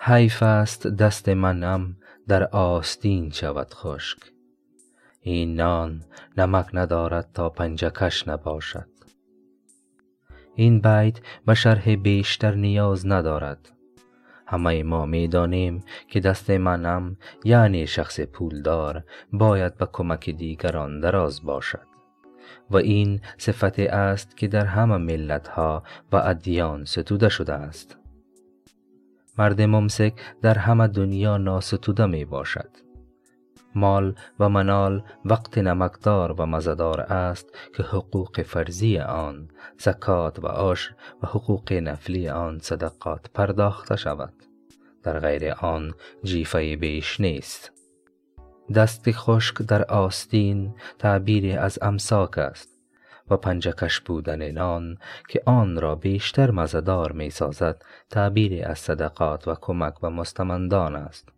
حیف است دست منم در آستین شود خشک. این نان نمک ندارد تا پنجه کش نباشد. این بیت به شرح بیشتر نیاز ندارد. همه ما می دانیم که دست منم یعنی شخص پولدار باید به کمک دیگران دراز باشد. و این صفتی است که در همه ملت ها و ادیان ستوده شده است. مرد ممسک در همه دنیا ناستوده می باشد. مال و منال وقت نمکدار و مزدار است که حقوق فرضی آن زکات و عشر و حقوق نفلی آن صدقات پرداخته شود. در غیر آن جیفه بیش نیست. دست خشک در آستین تعبیری از امساک است. و پنجه کش بودن نان که آن را بیشتر مزدار می سازد تعبیری از صدقات و کمک و مستمندان است.